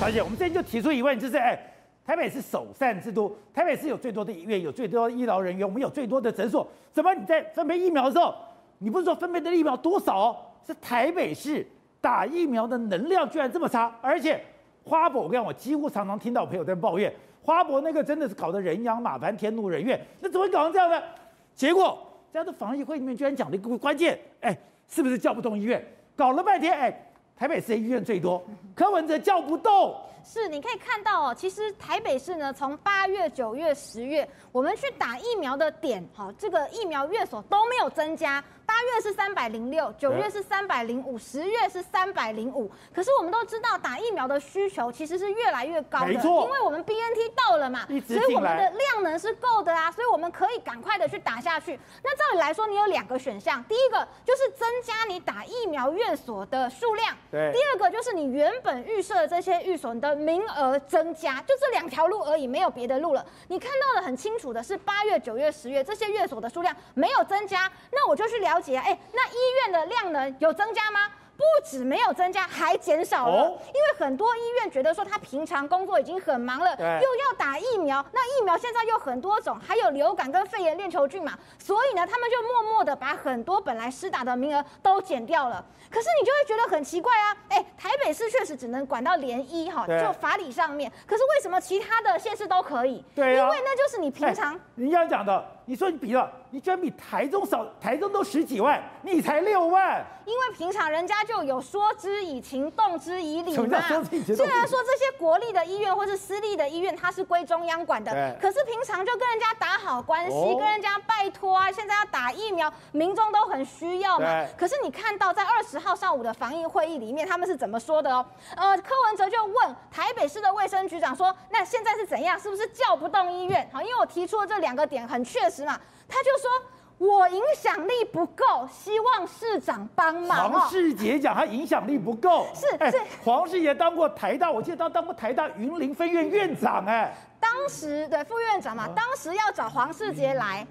小姐，我们这边就提出疑问，就是哎，台北是首善之都，台北市有最多的医院，有最多的医疗人员，我们有最多的诊所，怎么你在分配疫苗的时候，你不是说分配的疫苗多少？是台北市打疫苗的能量居然这么差，而且花博，我跟你讲，我几乎常常听到朋友在抱怨，花博那个真的是搞得人仰马翻，天怒人怨，那怎么会搞成这样呢？结果在的防疫会里面居然讲了一个关键，哎，是不是叫不动医院？搞了半天，哎。台北市的医院最多，柯文哲叫不动。是，你可以看到哦，其实台北市呢，从八月、九月、十月，我们去打疫苗的点，好，这个疫苗月所都没有增加。八月是三百零六，九月是三百零五，十月是三百零五。可是我们都知道，打疫苗的需求其实是越来越高的，没错，因为我们 BNT 到了嘛，所以我们的量能是够的啊，所以我们可以赶快的去打下去。那照理来说，你有两个选项，第一个就是增加你打疫苗院所的数量，对，第二个就是你原本预设的这些预所的名额增加，就这两条路而已，没有别的路了。你看到的很清楚的是，八月、九月、十月这些院所的数量没有增加，那我就去了解，哎，那医院的量能有增加吗？不止没有增加，还减少了。因为很多医院觉得说他平常工作已经很忙了，又要打疫苗，那疫苗现在又很多种，还有流感跟肺炎链球菌嘛，所以呢，他们就默默的把很多本来施打的名额都减掉了。可是你就会觉得很奇怪啊，哎，台北市确实只能管到联医哈，就法理上面，可是为什么其他的县市都可以？对啊，因为那就是你平常你要讲的，你说你比了，你居然比台中少，台中都十几万，你才六万，因为平常人家就。有说之以情，动之以理嘛。虽然说这些国立的医院或是私立的医院，它是归中央管的，可是平常就跟人家打好关系，跟人家拜托啊。现在要打疫苗，民众都很需要嘛。可是你看到在二十号上午的防疫会议里面，他们是怎么说的哦？呃，柯文哲就问台北市的卫生局长说：“那现在是怎样？是不是叫不动医院？”好，因为我提出了这两个点很确实嘛，他就说。我影响力不够，希望市长帮忙。黄世杰讲他影响力不够，是是、欸。黄世杰当过台大，我记得他当过台大云林分院院长、欸，哎，当时对副院长嘛，当时要找黄世杰来。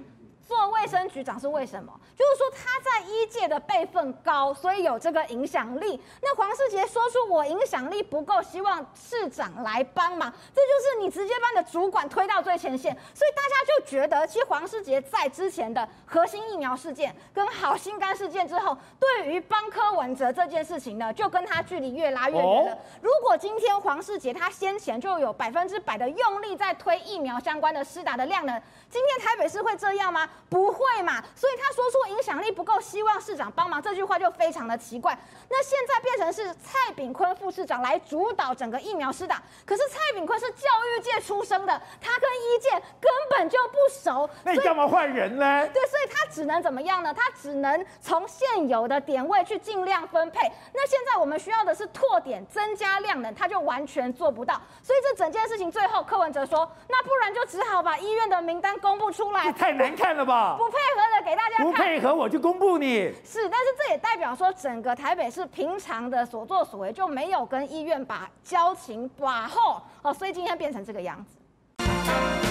做卫生局长是为什么？就是说他在医界的辈分高，所以有这个影响力。那黄世杰说出我影响力不够，希望市长来帮忙，这就是你直接把你的主管推到最前线。所以大家就觉得，其实黄世杰在之前的核心疫苗事件跟好心肝事件之后，对于帮柯文哲这件事情呢，就跟他距离越拉越远了。如果今天黄世杰他先前就有百分之百的用力在推疫苗相关的施打的量呢，今天台北市会这样吗？不会嘛，所以他说出影响力不够，希望市长帮忙这句话就非常的奇怪。那现在变成是蔡炳坤副市长来主导整个疫苗施打，可是蔡炳坤是教育界出生的，他跟医界根本就不熟。那你干嘛换人呢？对，所以他只能怎么样呢？他只能从现有的点位去尽量分配。那现在我们需要的是拓点、增加量能，他就完全做不到。所以这整件事情最后柯文哲说，那不然就只好把医院的名单公布出来。太难看了吧？不配合的给大家看，不配合我就公布你。是，但是这也代表说，整个台北市平常的所作所为就没有跟医院把交情把后哦，所以今天变成这个样子。